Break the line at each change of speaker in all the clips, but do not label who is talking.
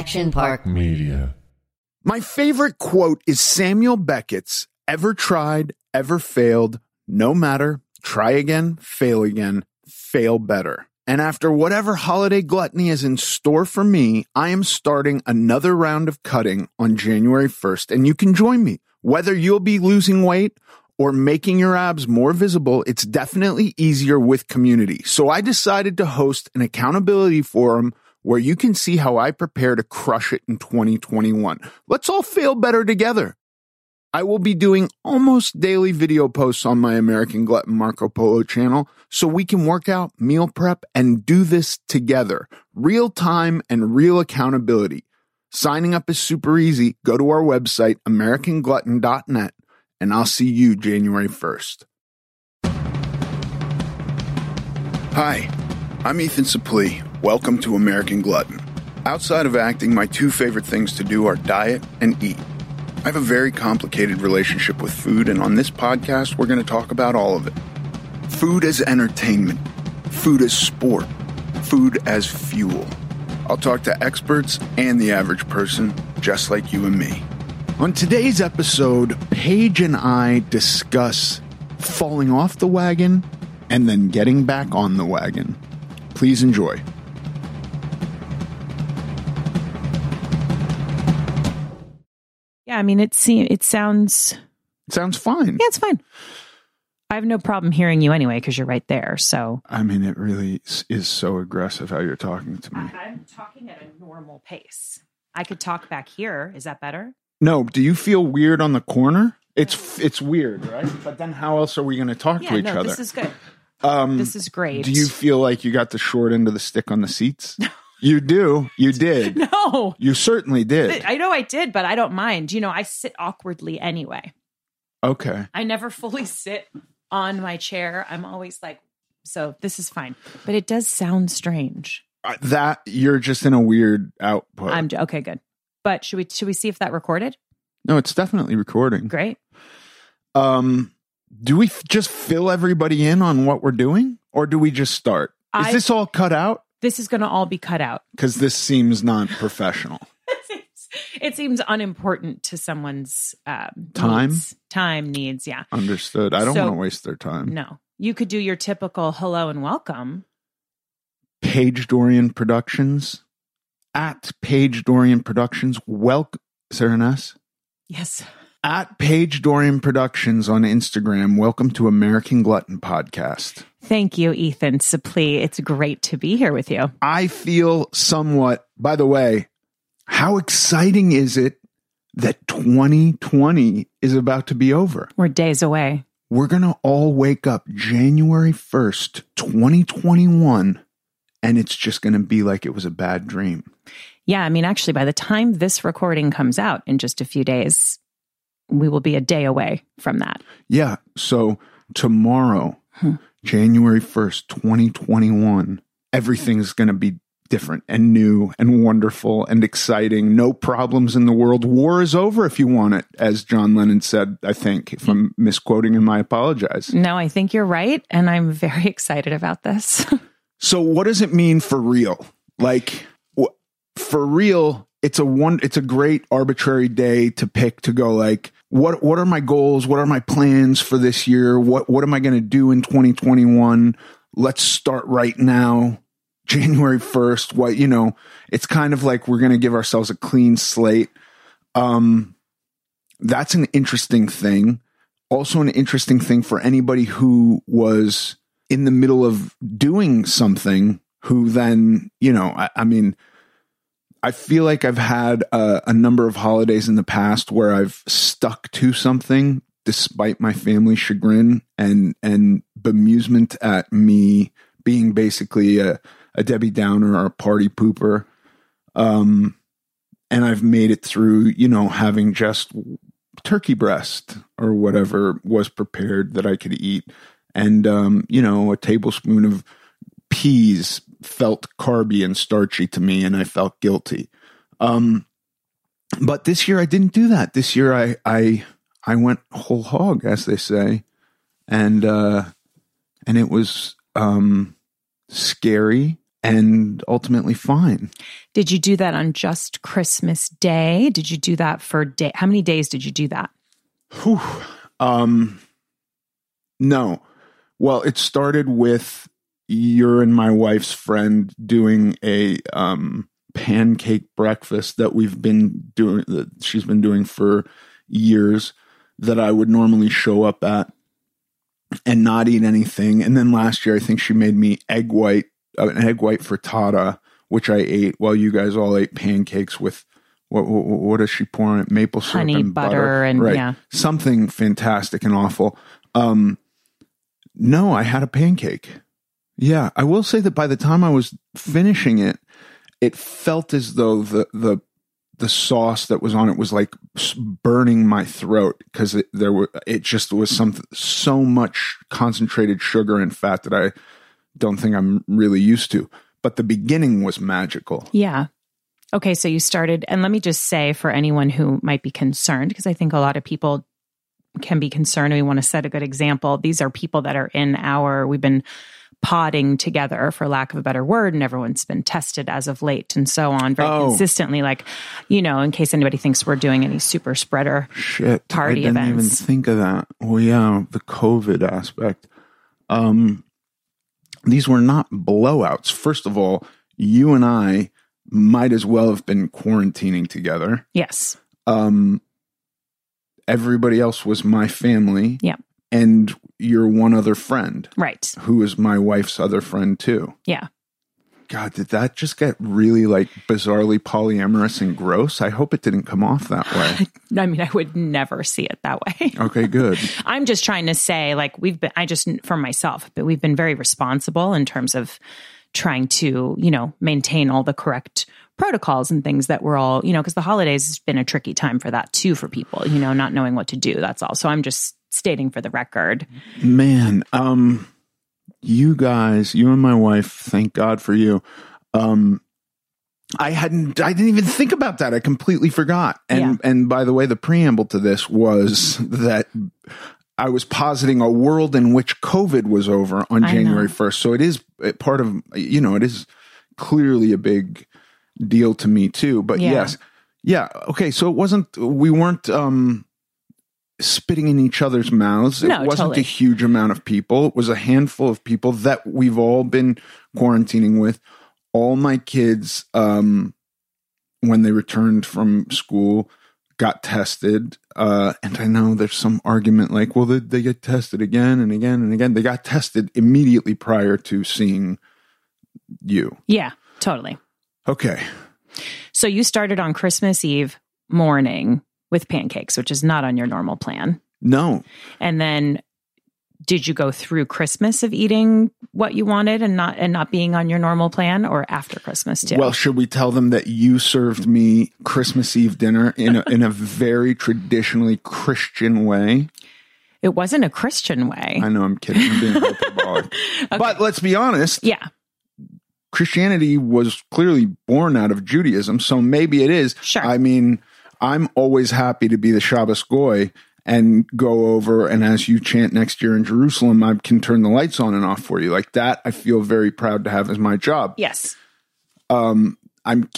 Action Park
Media.
My favorite quote is Samuel Beckett's ever tried, ever failed, no matter, try again, fail again, fail better. And after whatever holiday gluttony is in store for me, I am starting another round of cutting on January 1st, and you can join me. Whether you'll be losing weight or making your abs more visible, it's definitely easier with community. So I decided to host an accountability forum where you can see how I prepare to crush it in 2021. Let's all fail better together. I will be doing almost daily video posts on my American Glutton Marco Polo channel so we can work out, meal prep, and do this together. Real time and real accountability. Signing up is super easy. Go to our website, AmericanGlutton.net, and I'll see you January 1st. Hi, I'm Ethan Suplee. Welcome to American Glutton. Outside of acting, my two favorite things to do are diet and eat. I have a very complicated relationship with food, and on this podcast, we're going to talk about all of it. Food as entertainment, food as sport, food as fuel. I'll talk to experts and the average person, just like you and me. On today's episode, Paige and I discuss falling off the wagon and then getting back on the wagon. Please enjoy.
Yeah, I mean it seems it sounds
It sounds fine.
yeah, it's fine. I have no problem hearing you anyway because you're right there. So
I mean, it really is so aggressive how you're talking to me.
I'm talking at a normal pace. I could talk back here. Is that better?
No, do you feel weird on the corner? It's it's weird, right? But then how else are we going to talk
Yeah,
to each
no,
other?
this is good.
Um,
This is great.
do you feel like you got the short end of the stick on the seats? you do. You did.
No.
You certainly did.
I know I did, but I don't mind. You know, I sit awkwardly anyway.
Okay.
I never fully sit on my chair. I'm always like, so this is fine. But it does sound strange.
Uh, That you're just in a weird output.
I'm okay, good. But should we should we see if that recorded?
no, it's definitely recording.
Great.
Um, do we f- just fill everybody in on what we're doing, or do we just start? Is
I-
this all cut out?
This is going to all be cut out.
Because this seems not professional.
it seems, unimportant to someone's um,
Time?
needs. Time needs, yeah.
Understood. I don't
So-
want to waste their time.
No, you could do your typical hello and welcome.
Paige Dorian Productions at Paige Dorian Productions. Welcome, is there an S?
Yes,
At Paige Dorian Productions on Instagram. Welcome to American Glutton Podcast.
thank you, Ethan Suplee. It's great to be here with you.
I feel somewhat, by the way, how exciting is it that 2020 is about to be over?
We're days away.
We're going to all wake up January 1st, 2021, and it's just going to be like it was a bad dream.
Yeah, I mean, actually, by the time this recording comes out in just a few days, we will be a day away from that.
Yeah. So tomorrow, hmm. January 1st, 2021, everything's going to be different and new and wonderful and exciting. No problems in the world. War is over if you want it, as John Lennon said, I think. If I'm misquoting him, I apologize.
No, I think you're right. And I'm very excited about this.
So what does it mean for real? Like for real, it's a one it's a great arbitrary day to pick to go like what what are my goals? What are my plans for this year? What what am I going to do in 2021? Let's start right now. January 1st, what you know, it's kind of like we're going to give ourselves a clean slate. Um that's an interesting thing. Also an interesting thing for anybody who was in the middle of doing something who then, you know, I, I mean, I feel like I've had a, a number of holidays in the past where I've stuck to something despite my family's chagrin and and bemusement at me being basically a, a Debbie Downer or a party pooper. Um, and I've made it through, you know, having just turkey breast or whatever was prepared that I could eat and um, you know a tablespoon of peas felt carby and starchy to me and i felt guilty um, but this year i didn't do that this year i i i went whole hog as they say and uh and it was um scary and ultimately fine.
Did you do that on just Christmas Day? Did you do that for day? How many days did you do that?
Whew. Um, no. Well, it started with your and my wife's friend doing a um, pancake breakfast that we've been doing, that she's been doing for years, that I would normally show up at and not eat anything. And then last year, I think she made me egg white, uh, an egg white frittata, which I ate while you guys all ate pancakes with. What, what, what does she pour on it? Maple syrup
Honey,
and
butter, and-
right.
yeah.
something fantastic and awful. Um, no, I had a pancake. Yeah, I will say that by the time I was finishing it, it felt as though the the the sauce that was on it was like burning my throat because there were it just was some so much concentrated sugar and fat that I don't think I'm really used to. But the beginning was magical.
Yeah. Okay, so you started, and let me just say for anyone who might be concerned, because I think a lot of people can be concerned. We want to set a good example. These are people that are in our, we've been podding together, for lack of a better word, and everyone's been tested as of late and so on very
Oh.
consistently. Like, you know, in case anybody thinks we're doing any super spreader.
Shit,
Party
I didn't
events.
even think of that. Well, yeah, the COVID aspect. Um, these were not blowouts. First of all, you and I might as well have been quarantining together.
Yes.
Um, everybody else was my family.
Yeah.
and your one other friend,
Right.
who is my wife's other friend too.
Yeah.
God, did that just get really like bizarrely polyamorous and gross? I hope it didn't come off that way.
I mean, I would never see it that way.
Okay, good.
I'm just trying to say, like, we've been, I just, for myself, but we've been very responsible in terms of trying to, you know, maintain all the correct protocols and things that we're all, you know, because the holidays has been a tricky time for that too, for people, you know, not knowing what to do. That's all. So I'm just stating for the record.
Man, um, you guys, you and my wife, thank God for you. Um, I hadn't, I didn't even think about that. I completely forgot. And, and by the way, the preamble to this was that I was positing a world in which COVID was over on
I know.
January 1st. So it is part of, you know, it is clearly a big deal to me too. But
Yeah.
yes. Yeah. Okay. So it wasn't, we weren't, um, spitting in each other's mouths. It
No,
wasn't
totally.
a huge amount of people. It was a handful of people that we've all been quarantining with. All my kids, um, when they returned from school, got tested. Uh, and I know there's some argument like, well, they, they get tested again and again and again. They got tested immediately prior to seeing you.
Yeah, totally.
Okay.
So you started on Christmas Eve morning with pancakes, which is not on your normal plan.
No,
And then did you go through Christmas of eating what you wanted and not and not being on your normal plan or after Christmas too?
Well, should we tell them that you served me Christmas Eve dinner in a, in a very traditionally Christian way?
it wasn't a Christian way.
I know I'm kidding. I'm being hyperbolic. But let's be honest,
yeah,
Christianity was clearly born out of Judaism, so maybe it is.
Sure.
I mean, I'm always happy to be the Shabbos Goy and go over and as you chant next year in Jerusalem, I can turn the lights on and off for you. Like that, I feel very proud to have as my job.
yes.
I'm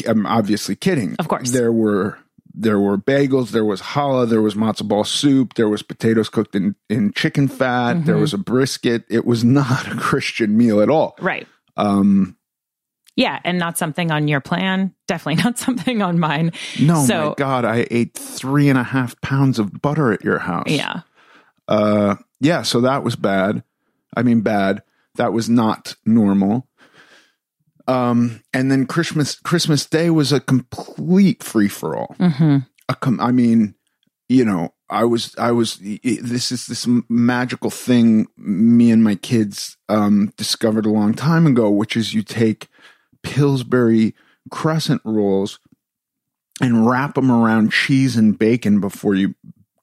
I'm obviously kidding.
Of course.
There were there were bagels, there was challah, there was matzo ball soup, there was potatoes cooked in, in chicken fat,
Mm-hmm.
there was a brisket. It was not a Christian meal at all.
Right.
Um
Yeah, and not something on your plan. Definitely not something on mine.
no,
So-
my God, I ate three and a half pounds of butter at your house.
Yeah.
Uh yeah, so that was bad. I mean bad. That was not normal. Um and then Christmas Christmas Day was a complete free for all.
hmm
com- I mean, you know, I was, I was, this is this magical thing me and my kids um, discovered a long time ago, which is you take Pillsbury crescent rolls and wrap them around cheese and bacon before you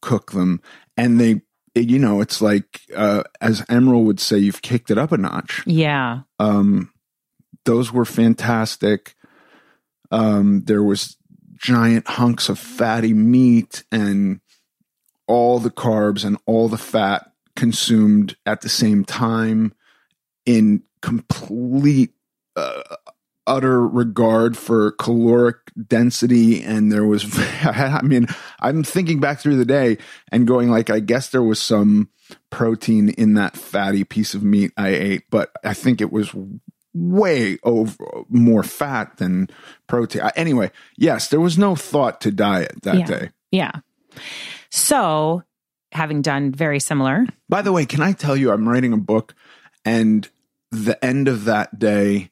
cook them. And they, you know, it's like, uh, as Emeril would say, you've kicked it up a notch
Yeah.
um those were fantastic um there was giant hunks of fatty meat and all the carbs and all the fat consumed at the same time in complete uh, utter regard for caloric density and there was i mean i'm thinking back through the day and going like i guess there was some protein in that fatty piece of meat i ate but i think it was way over more fat than protein anyway yes there was no thought to diet that
Yeah.
day
Yeah. So, having done very similar,
By the way, can I tell you, I'm writing a book, and the end of that day,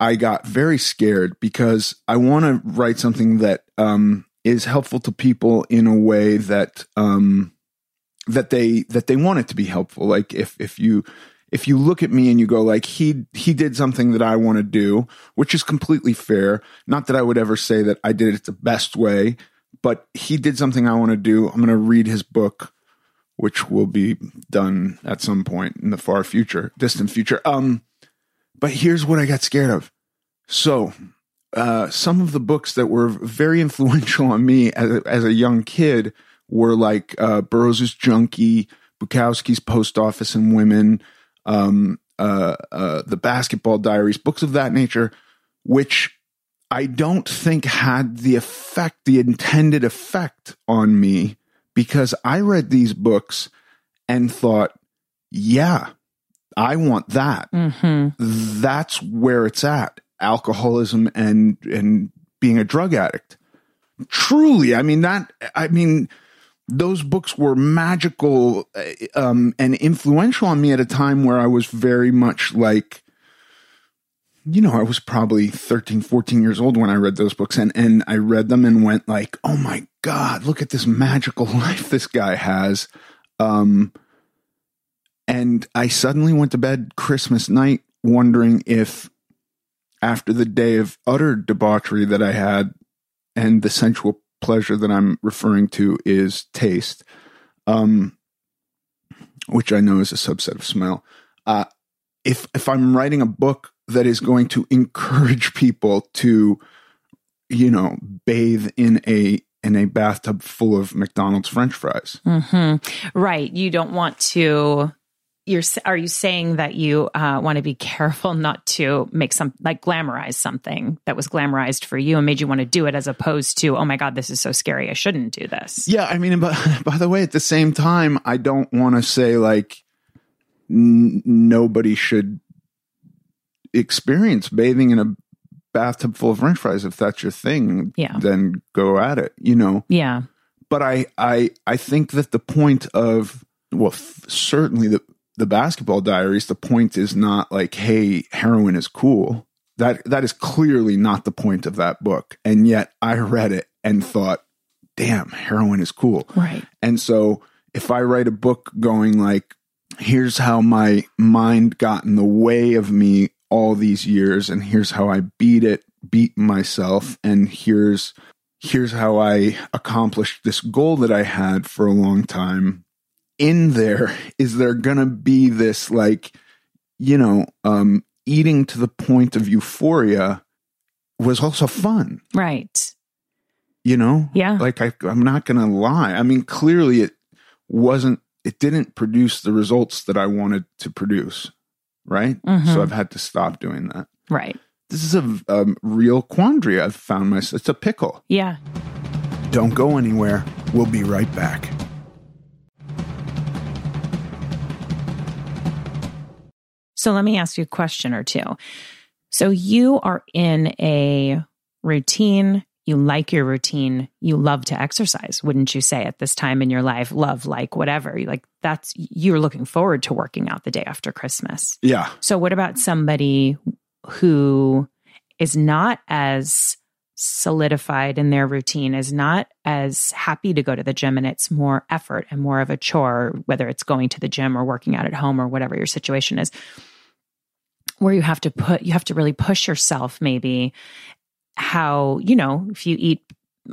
I got very scared because I want to write something that um, is helpful to people in a way that um, that they that they want it to be helpful. Like if if you if you look at me and you go like he he did something that I want to do, which is completely fair. Not that I would ever say that I did it the best way, but he did something I want to do. I'm going to read his book which will be done at some point in the far future, distant future. Um, but here's what I got scared of. So, uh, some of the books that were very influential on me as a, as a young kid were like uh, Burroughs' Junkie, Bukowski's Post Office and Women, um, uh, uh, the Basketball Diaries, books of that nature, which I don't think had the effect, the intended effect on me because I read these books and thought, yeah, I want that.
hmm
That's where it's at. Alcoholism and and being a drug addict. Truly, I mean that I mean those books were magical uh, um, and influential on me at a time where I was very much like you know, I was probably 13, 14 years old when I read those books and, and I read them and went like, oh my God, look at this magical life this guy has. Um, and I suddenly went to bed Christmas night wondering if after the day of utter debauchery that I had and the sensual pleasure that I'm referring to is taste, um, which I know is a subset of smell. Uh, if if I'm writing a book that is going to encourage people to, you know, bathe in a in a bathtub full of McDonald's French fries,
hmm Right. You don't want to. You're. Are you saying that you uh, want to be careful not to make some like glamorize something that was glamorized for you and made you want to do it, as opposed to, oh my god, this is so scary. I shouldn't do this.
Yeah, I mean, but by the way, at the same time, I don't want to say like n- nobody should experience bathing in a bathtub full of French fries. If that's your thing,
Yeah.
then go at it. You know,
Yeah.
but I, I, I think that the point of well, f- certainly the the basketball diaries. The point is not like, hey, heroin is cool. That that is clearly not the point of that book. And yet, I read it and thought, damn, heroin is cool.
Right.
And so if I write a book going like, here's how my mind got in the way of me all these years, and here's how I beat it, beat myself, and here's here's how I accomplished this goal that I had for a long time. In there, is there gonna be this like, you know, um, eating to the point of euphoria was also fun
Right.
you know
Yeah.
like I, i'm not gonna lie i mean clearly it wasn't it didn't produce the results that i wanted to produce right
Mhm.
so i've had to stop doing that
Right.
this is a, a real quandary i've found myself it's a pickle
Yeah.
don't go anywhere we'll be right back
So let me ask you a question or two. So you are in a routine. You like your routine. You love to exercise, wouldn't you say at this time in your life? Love, like whatever. Like that's, you're looking forward to working out the day after Christmas.
yeah
So what about somebody who is not as solidified in their routine, is not as happy to go to the gym and it's more effort and more of a chore, whether it's going to the gym or working out at home or whatever your situation is, where you have to put, you have to really push yourself maybe how, you know, if you eat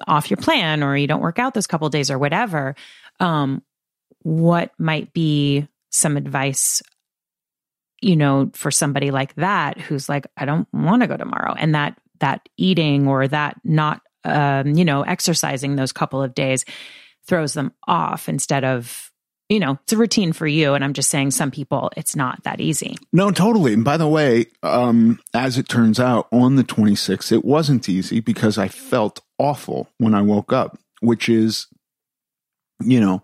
off your plan or you don't work out those couple days or whatever, um, what might be some advice you know for somebody like that who's like i don't want to go tomorrow and that that eating or that not um you know exercising those couple of days throws them off instead of you know, it's a routine for you. And I'm just saying some people, it's not that easy.
No, totally. And by the way, um, as it turns out, on the 26th, it wasn't easy because I felt awful when I woke up, which is, you know,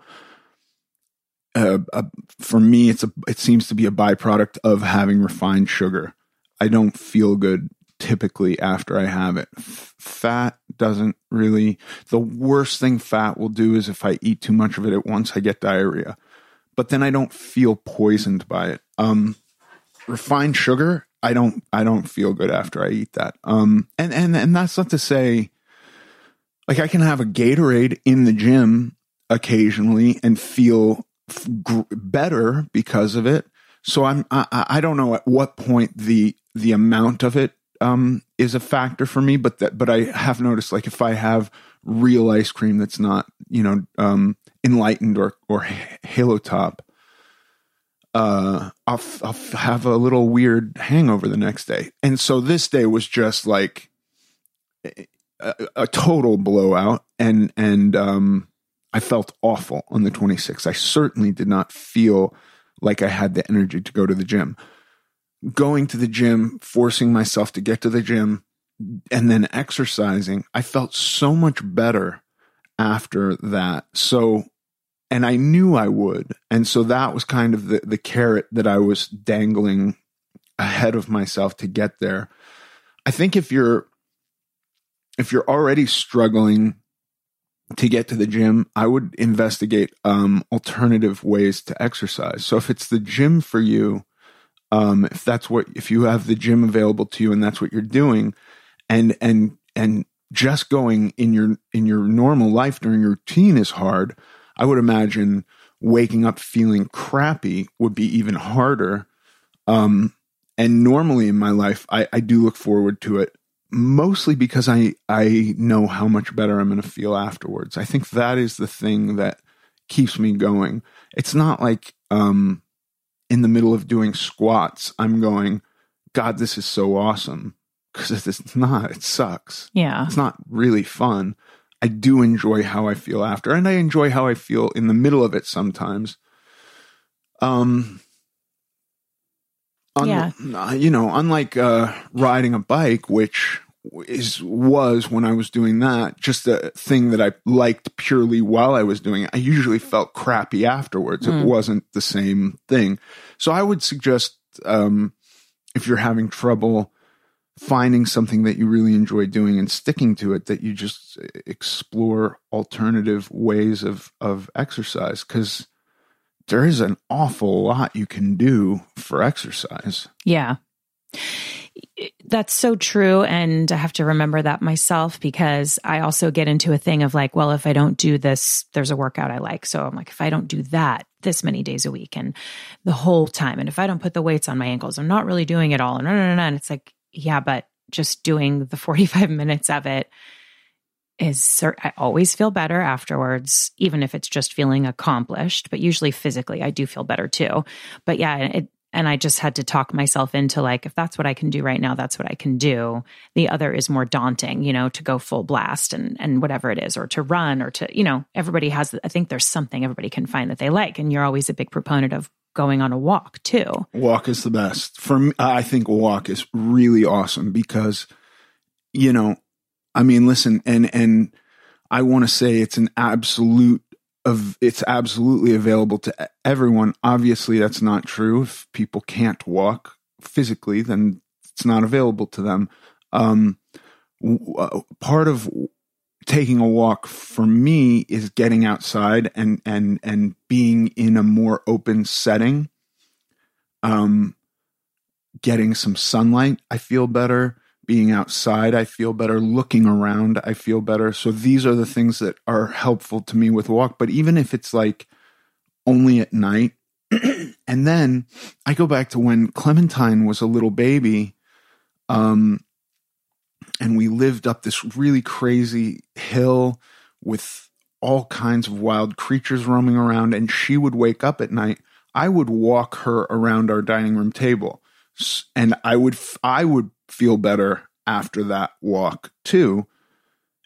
uh, uh, for me, it's a it seems to be a byproduct of having refined sugar. I don't feel good typically after I have it. F- fat doesn't really. The worst thing fat will do is if I eat too much of it at once, I get diarrhea. But then I don't feel poisoned by it. Um, refined sugar, I don't. I don't feel good after I eat that. Um, and and and that's not to say, like I can have a Gatorade in the gym occasionally and feel f- gr- better because of it. So I'm I, I don't know at what point the the amount of it um, is a factor for me, but that but I have noticed like if I have real ice cream that's not you know um, enlightened or or halo top, uh, I'll I'll have a little weird hangover the next day, and so this day was just like a, a total blowout, and and um, I felt awful on the 26th. I certainly did not feel like I had the energy to go to the gym going to the gym, forcing myself to get to the gym, and then exercising, I felt so much better after that. So, and I knew I would. And so that was kind of the, the carrot that I was dangling ahead of myself to get there. I think if you're, if you're already struggling to get to the gym, I would investigate um, alternative ways to exercise. So if it's the gym for you, um, if that's what if you have the gym available to you and that's what you're doing and and and just going in your in your normal life during your routine is hard i would imagine waking up feeling crappy would be even harder. Um, and normally in my life I, I do look forward to it mostly because i i know how much better i'm going to feel afterwards. I think that is the thing that keeps me going. It's not like um in the middle of doing squats, I'm going, God, this is so awesome. Because it's not, it sucks.
Yeah.
It's not really fun. I do enjoy how I feel after, and I enjoy how I feel in the middle of it sometimes. Um,
Yeah.
you know, unlike uh, riding a bike, which is was when I was doing that just a thing that I liked purely while I was doing it. I usually felt crappy afterwards. It wasn't the same thing. So I would suggest um, if you're having trouble finding something that you really enjoy doing and sticking to it, that you just explore alternative ways of of exercise because there is an awful lot you can do for exercise.
Yeah. That's so true. And I have to remember that myself because I also get into a thing of like, well, if I don't do this, there's a workout I like. So I'm like, if I don't do that this many days a week and the whole time, and if I don't put the weights on my ankles, I'm not really doing it all. And, and it's like, yeah, but just doing the 45 minutes of it is, I always feel better afterwards, even if it's just feeling accomplished, but usually physically, I do feel better too. But yeah, it, and I just had to talk myself into like, if that's what I can do right now, that's what I can do. The other is more daunting, you know, to go full blast and and whatever it is, or to run, or to, you know, everybody has. I think there's something everybody can find that they like, and you're always a big proponent of going on a walk too.
Walk is the best for me. I think walk is really awesome because, you know, I mean, listen, and and I want to say it's an absolute of it's absolutely available to everyone. Obviously, that's not true. If people can't walk physically, then it's not available to them. Um, w- part of taking a walk for me is getting outside and and and being in a more open setting. Um, getting some sunlight, I feel better being outside, I feel better. Looking around, I feel better. So these are the things that are helpful to me with walk. But even if it's like only at night, and then I go back to when Clementine was a little baby, um, and we lived up this really crazy hill with all kinds of wild creatures roaming around, and she would wake up at night. I would walk her around our dining room table, and I would I would feel better after that walk too.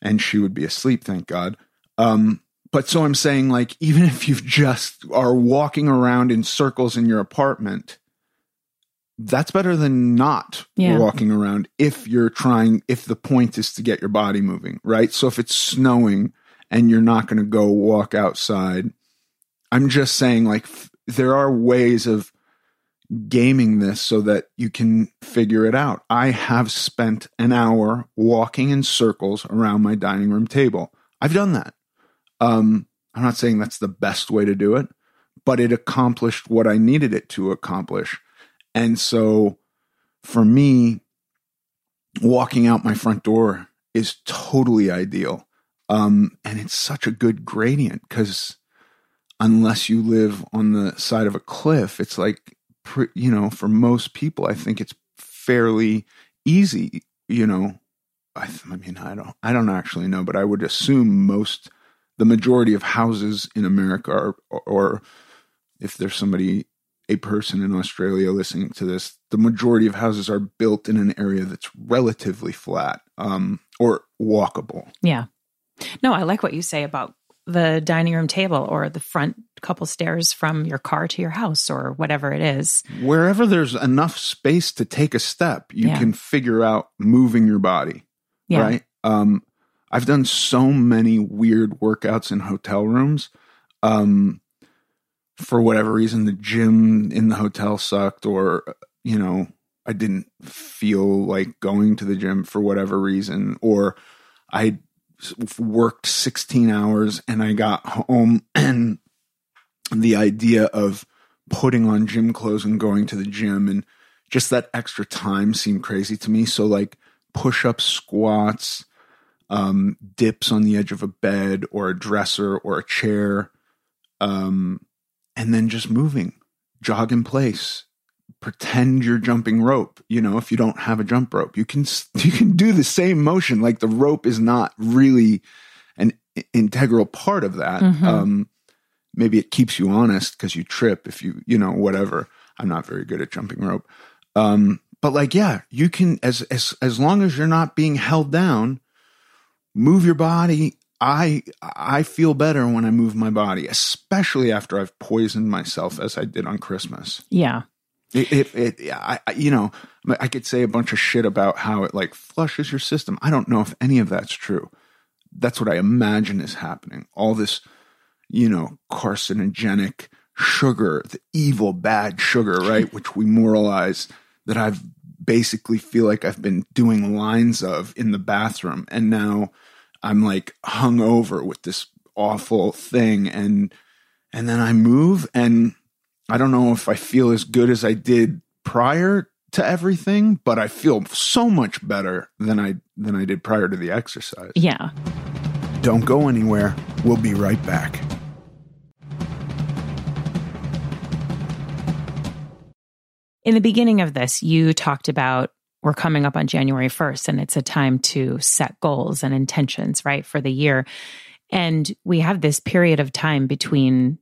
And she would be asleep, thank God. Um, but so I'm saying like even if you just are walking around in circles in your apartment, that's better than not
Yeah.
walking around if you're trying if the point is to get your body moving, right? So if it's snowing and you're not going to go walk outside, I'm just saying like f- there are ways of gaming this so that you can figure it out. I have spent an hour walking in circles around my dining room table. I've done that. Um, I'm not saying that's the best way to do it, but it accomplished what I needed it to accomplish. And so for me, walking out my front door is totally ideal. Um, and it's such a good gradient because unless you live on the side of a cliff, it's like, you know, for most people, I think it's fairly easy, you know. I, th- I mean, I don't, I don't actually know, but I would assume most, the majority of houses in America are, or if there's somebody, a person in Australia listening to this, the majority of houses are built in an area that's relatively flat, um, or walkable.
Yeah. No, I like what you say about the dining room table or the front couple stairs from your car to your house or whatever it is.
wherever there's enough space to take a step, you
Yeah.
can figure out moving your body.
Yeah.
Right. Um, I've done so many weird workouts in hotel rooms. Um, for whatever reason, the gym in the hotel sucked, or, you know, I didn't feel like going to the gym for whatever reason, or I worked 16 hours and I got home and the idea of putting on gym clothes and going to the gym and just that extra time seemed crazy to me. So like push up squats, um, dips on the edge of a bed or a dresser or a chair, um, and then just moving, jog in place, pretend you're jumping rope. You know, if you don't have a jump rope, you can you can do the same motion. Like the rope is not really an integral part of that.
Mhm.
Um, maybe it keeps you honest because you trip if you you know whatever. I'm not very good at jumping rope. Um, but like, yeah, you can as as as long as you're not being held down, move your body. I I feel better when I move my body, especially after I've poisoned myself as I did on Christmas.
Yeah.
It, it, it I, you know, I could say a bunch of shit about how it like flushes your system. I don't know if any of that's true. That's what I imagine is happening. All this, you know, carcinogenic sugar, the evil, bad sugar, right? Which we moralize that I've basically feel like I've been doing lines of in the bathroom. And now I'm like hung over with this awful thing. And, and then I move and I don't know if I feel as good as I did prior to everything, but I feel so much better than I than I did prior to the exercise.
Yeah.
Don't go anywhere. We'll be right back.
In the beginning of this, you talked about we're coming up on January 1st and it's a time to set goals and intentions, right, for the year. And we have this period of time between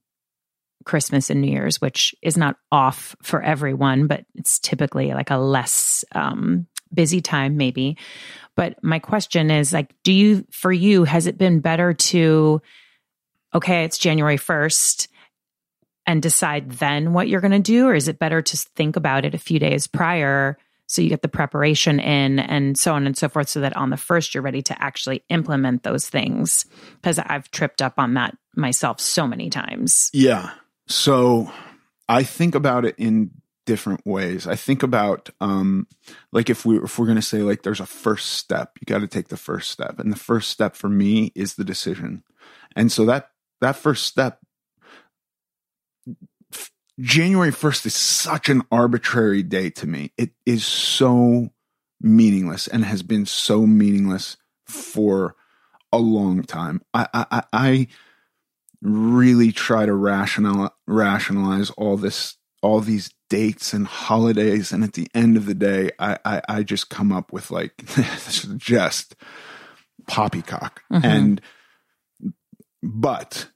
Christmas and New Year's, which is not off for everyone, but it's typically like a less um, busy time, maybe. But my question is like, do you, for you, has it been better to, okay, it's January 1st and decide then what you're going to do? Or is it better to think about it a few days prior so you get the preparation in and so on and so forth so that on the first you're ready to actually implement those things? Because I've tripped up on that myself so many times.
Yeah. So I think about it in different ways. I think about um like if we if we're going to say like there's a first step, you got to take the first step. And the first step for me is the decision. And so that that first step January 1st is such an arbitrary day to me. It is so meaningless and has been so meaningless for a long time. I I I, I really try to rational rationalize all this all these dates and holidays. And at the end of the day i i, I just come up with like this is just poppycock.
Mhm.
and but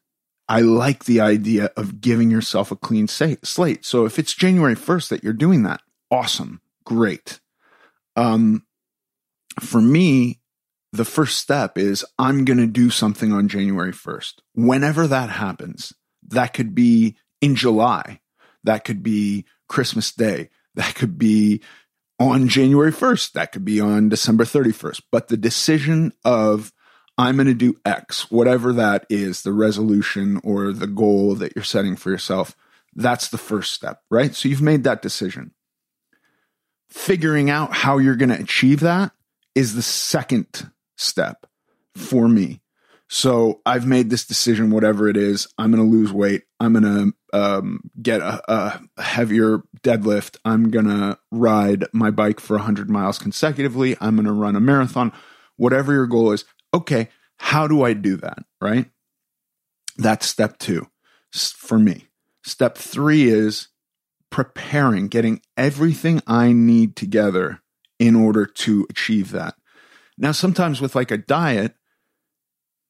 i like the idea of giving yourself a clean slate. So if it's january 1st that you're doing that awesome. Great. Um for me the first step is I'm going to do something on January 1st. Whenever that happens, that could be in July, that could be Christmas Day, that could be on January 1st, that could be on December 31st. But the decision of I'm going to do X, whatever that is, the resolution or the goal that you're setting for yourself, that's the first step, right? So you've made that decision. Figuring out how you're going to achieve that is the second step for me. So I've made this decision, whatever it is. I'm going to lose weight. I'm going to um, get a, a, heavier deadlift. I'm going to ride my bike for 100 miles consecutively. I'm going to run a marathon. Whatever your goal is. Okay, how do I do that? Right? That's step two for me. Step three is preparing, getting everything I need together in order to achieve that. Now, sometimes with like a diet,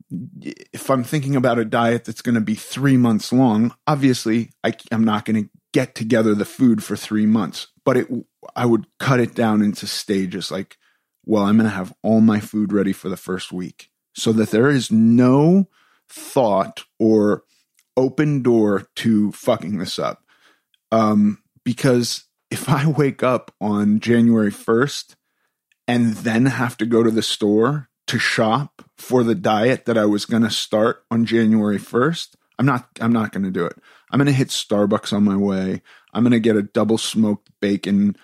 if I'm thinking about a diet that's going to be three months long, obviously I, am not going to get together the food for three months, but it, I would cut it down into stages like, well, I'm going to have all my food ready for the first week so that there is no thought or open door to fucking this up. Um, because if I wake up on January 1st and then have to go to the store to shop for the diet that I was going to start on January 1st, I'm not I'm not going to do it. I'm going to hit Starbucks on my way. I'm going to get a double smoked bacon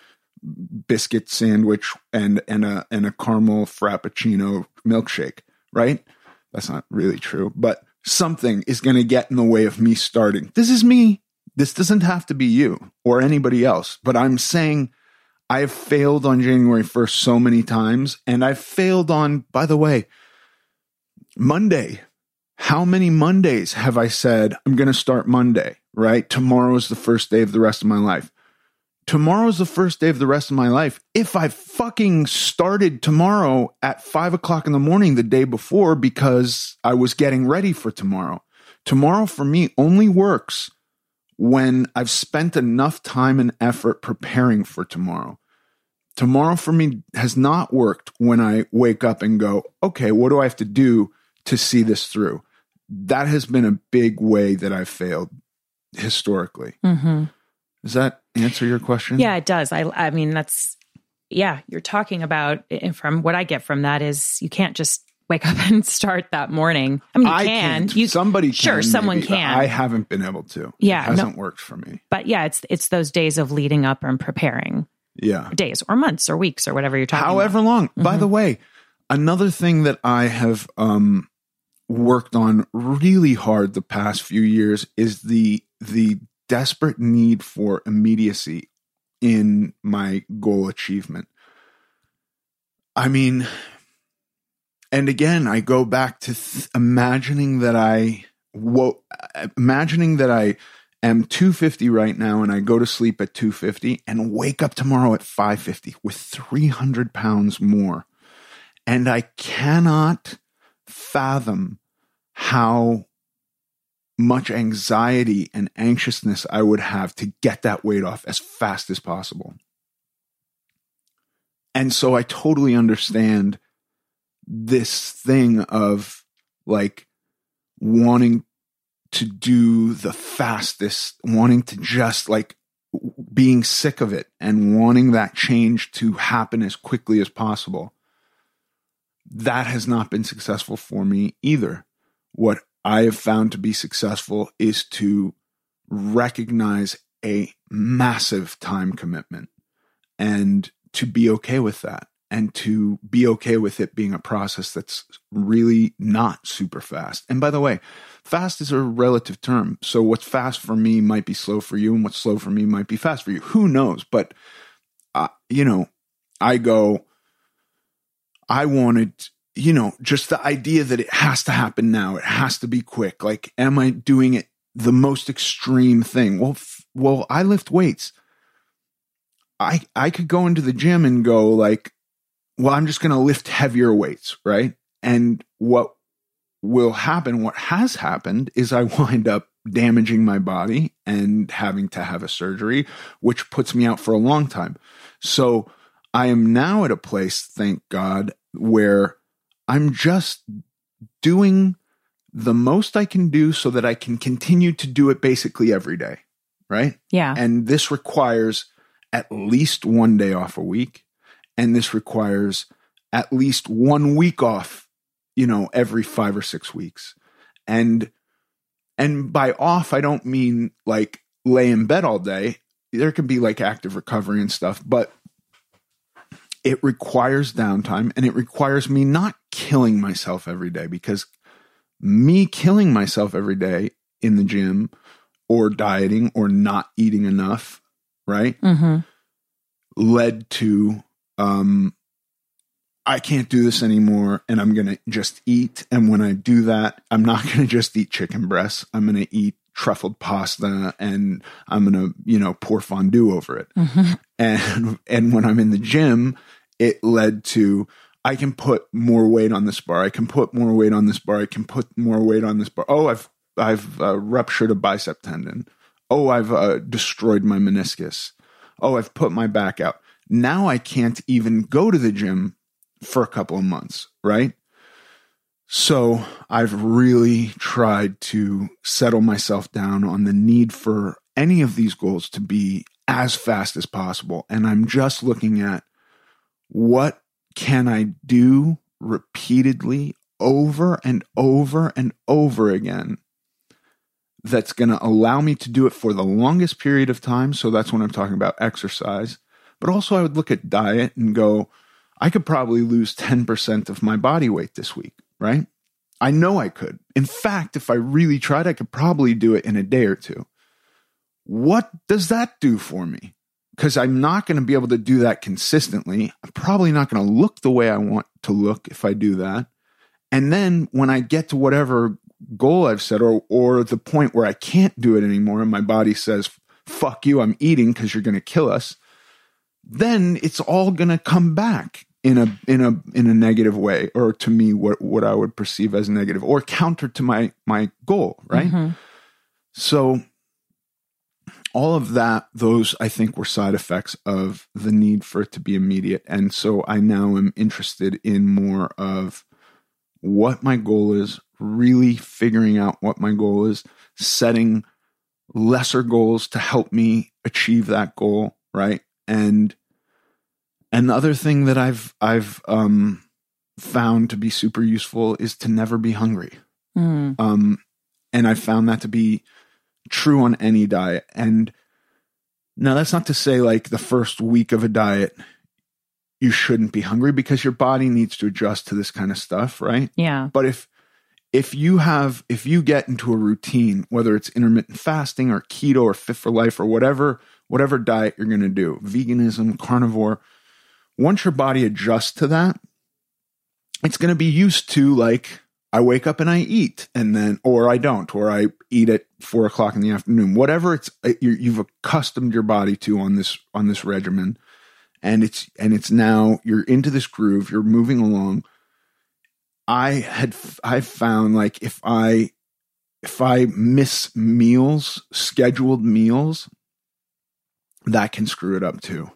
biscuit sandwich and and a and a caramel frappuccino milkshake, right? That's not really true, but something is going to get in the way of me starting. This is me. This doesn't have to be you or anybody else, but I'm saying I have failed on January 1st so many times. And I've failed on, by the way, Monday. How many Mondays have I said, I'm going to start Monday, right? Tomorrow is the first day of the rest of my life. Tomorrow is the first day of the rest of my life. If I fucking started tomorrow at five o'clock in the morning the day before because I was getting ready for tomorrow, tomorrow for me only works when I've spent enough time and effort preparing for tomorrow. Tomorrow for me has not worked when I wake up and go, okay, what do I have to do to see this through? That has been a big way that I've failed historically. Mm-hmm. Does that answer your question?
Yeah, it does. I, I mean, that's, yeah, you're talking about, from what I get from that is you can't just wake up and start that morning. I mean, you I can. You
somebody
sure someone maybe. can.
I haven't been able to.
Yeah,
it hasn't no, worked for me.
But yeah, it's it's those days of leading up and preparing.
Yeah,
days or months or weeks or whatever you're talking.
However
about.
long. Mm-hmm. By the way, another thing that I have um, worked on really hard the past few years is the the desperate need for immediacy in my goal achievement. I mean, and again, I go back to th- imagining that I, wo- imagining that I am 250 right now and I go to sleep at 250 and wake up tomorrow at 550 with 300 pounds more. And I cannot fathom how much anxiety and anxiousness I would have to get that weight off as fast as possible. And so I totally understand this thing of like wanting to do the fastest, wanting to just like being sick of it and wanting that change to happen as quickly as possible. That has not been successful for me either. What I have found to be successful is to recognize a massive time commitment and to be okay with that and to be okay with it being a process that's really not super fast. And by the way, fast is a relative term. So what's fast for me might be slow for you, and what's slow for me might be fast for you. Who knows? But, uh, you know, I go, I wanted, you know, just the idea that it has to happen now, it has to be quick. Like, am I doing it the most extreme thing? Well, f- well, I lift weights. I I could go into the gym and go like well, I'm just going to lift heavier weights, right? And what will happen, what has happened, is I wind up damaging my body and having to have a surgery, which puts me out for a long time. So I am now at a place, thank God, where I'm just doing the most I can do so that I can continue to do it basically every day. Right.
Yeah.
And this requires at least one day off a week. And this requires at least one week off, you know, every five or six weeks. And and by off, I don't mean like lay in bed all day. There can be like active recovery and stuff, but it requires downtime and it requires me not killing myself every day because me killing myself every day in the gym or dieting or not eating enough, right?
Mm-hmm.
Led to um I can't do this anymore and I'm going to just eat and when I do that, I'm not going to just eat chicken breasts. I'm going to eat truffled pasta and I'm going to, you know, pour fondue over it.
Mm-hmm.
And and when I'm in the gym, it led to I can put more weight on this bar. I can put more weight on this bar. I can put more weight on this bar. Oh, I've I've uh, ruptured a bicep tendon. Oh, I've uh, destroyed my meniscus. Oh, I've put my back out. Now I can't even go to the gym for a couple of months, right? So I've really tried to settle myself down on the need for any of these goals to be as fast as possible. And I'm just looking at what can I do repeatedly over and over and over again that's going to allow me to do it for the longest period of time. So that's when I'm talking about exercise. But also, I would look at diet and go, I could probably lose 10% of my body weight this week, right? I know I could. In fact, if I really tried, I could probably do it in a day or two. What does that do for me? Because I'm not going to be able to do that consistently. I'm probably not going to look the way I want to look if I do that. And then when I get to whatever goal I've set or or the point where I can't do it anymore and my body says, fuck you, I'm eating because you're going to kill us, then it's all going to come back in a in a in a negative way or to me what what I would perceive as negative or counter to my my goal, right?
Mm-hmm.
So all of that those I think were side effects of the need for it to be immediate and so I now am interested in more of what my goal is, really figuring out what my goal is, setting lesser goals to help me achieve that goal, right? And another thing that I've I've um found to be super useful is to never be hungry.
Mm.
Um and I found that to be true on any diet. And now that's not to say like the first week of a diet you shouldn't be hungry because your body needs to adjust to this kind of stuff, right?
Yeah.
But if if you have if you get into a routine, whether it's intermittent fasting or keto or fit for life or whatever whatever diet you're going to do, veganism, carnivore, once your body adjusts to that, it's going to be used to like I wake up and I eat, and then or I don't, or I eat at four o'clock in the afternoon. Whatever it's uh, you've accustomed your body to on this on this regimen, and it's and it's now you're into this groove. You're moving along. I had I've found like if I if I miss meals, scheduled meals, that can screw it up too.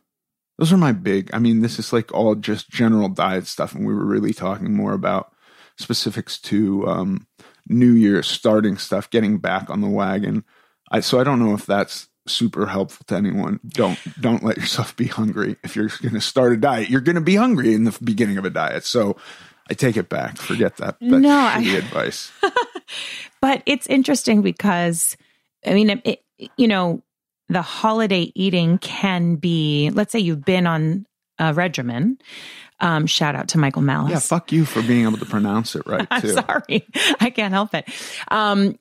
Those are my big. I mean, this is like all just general diet stuff, and we were really talking more about specifics to um, New Year's starting stuff, getting back on the wagon. I, so I don't know if that's super helpful to anyone. Don't don't let yourself be hungry. If you're going to start a diet, you're going to be hungry in the beginning of a diet. So I take it back. Forget that. That's
No, I-
advice.
But it's interesting because, I mean, it, you know, the holiday eating can be, let's say you've been on a regimen. Um, shout out to Michael Malice.
Yeah, fuck you for being able to pronounce it right
I'm
too.
sorry. I can't help it. Um,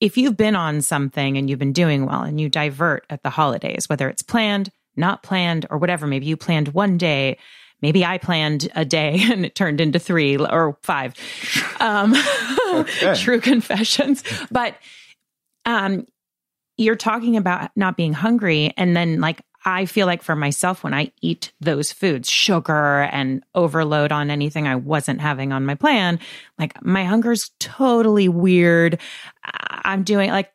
if you've been on something and you've been doing well and you divert at the holidays, whether it's planned, not planned, or whatever, maybe you planned one day, maybe I planned a day and it turned into three or five. Um,
Okay.
true confessions. But um, you're talking about not being hungry. And then, like, I feel like for myself, when I eat those foods, sugar and overload on anything I wasn't having on my plan, like my hunger's totally weird. I'm doing like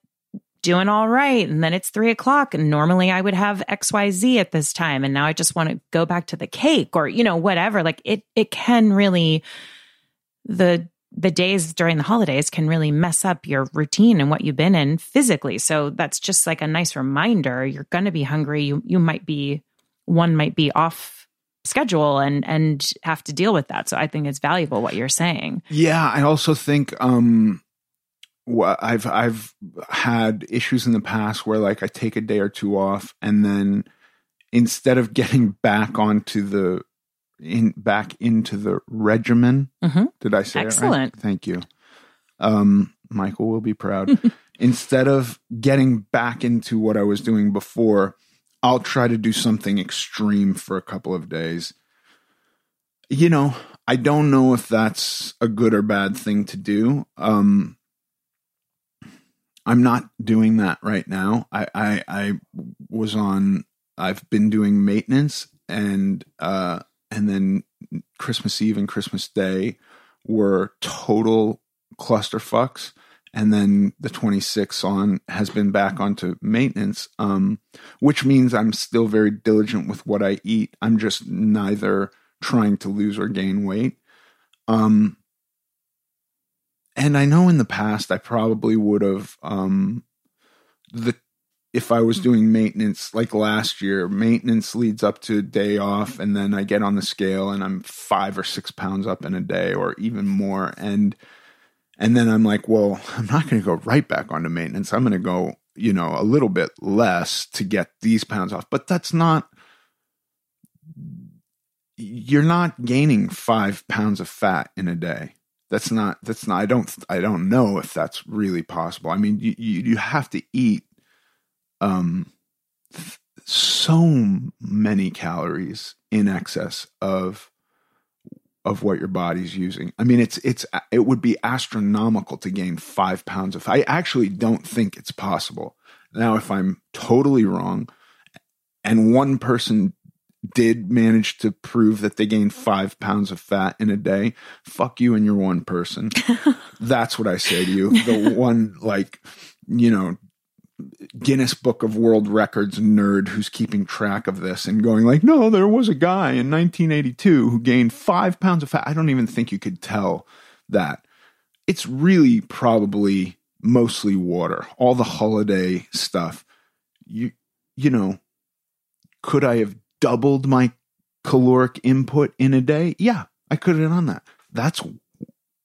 doing all right. And then it's three o'clock. And normally I would have XYZ at this time. And now I just want to go back to the cake or, you know, whatever. Like it, it can really the the days during the holidays can really mess up your routine and what you've been in physically. So that's just like a nice reminder. You're going to be hungry. You you might be one might be off schedule and and have to deal with that. So I think it's valuable what you're saying.
Yeah, I also think um I've I've had issues in the past where like I take a day or two off and then instead of getting back onto the in back into the regimen.
Mhm.
Did I say it right?
Excellent.
Thank you. Um, Michael will be proud. instead of getting back into what I was doing before, I'll try to do something extreme for a couple of days. You know, I don't know if that's a good or bad thing to do. Um, I'm not doing that right now. I, I, I was on, I've been doing maintenance and, uh, and then Christmas Eve and Christmas Day were total clusterfucks. And then the 26th on has been back onto maintenance, um, which means I'm still very diligent with what I eat. I'm just neither trying to lose or gain weight. Um, and I know in the past I probably would have um, the if I was hmm. doing maintenance like last year, maintenance leads up to a day off, and then I get on the scale and I'm five or six pounds up in a day, or even more, and and then I'm like, well, I'm not going to go right back onto maintenance. I'm going to go, you know, a little bit less to get these pounds off, but that's not. You're not gaining five pounds of fat in a day that's not that's not i don't i don't know if that's really possible i mean you you, you have to eat um so many calories in excess of of what your body's using i mean it's it's it would be astronomical to gain five pounds of i actually don't think it's possible now if i'm totally wrong and one person did manage to prove that they gained five pounds of fat in a day, fuck you and your one person. That's what I say to you. The one, like, you know, Guinness Book of World Records nerd who's keeping track of this and going like, no, there was a guy in 1982 who gained five pounds of fat. I don't even think you could tell that. It's really probably mostly water. All the holiday stuff. You, you know, could I have doubled my caloric input in a day? Yeah, I could have done that. That's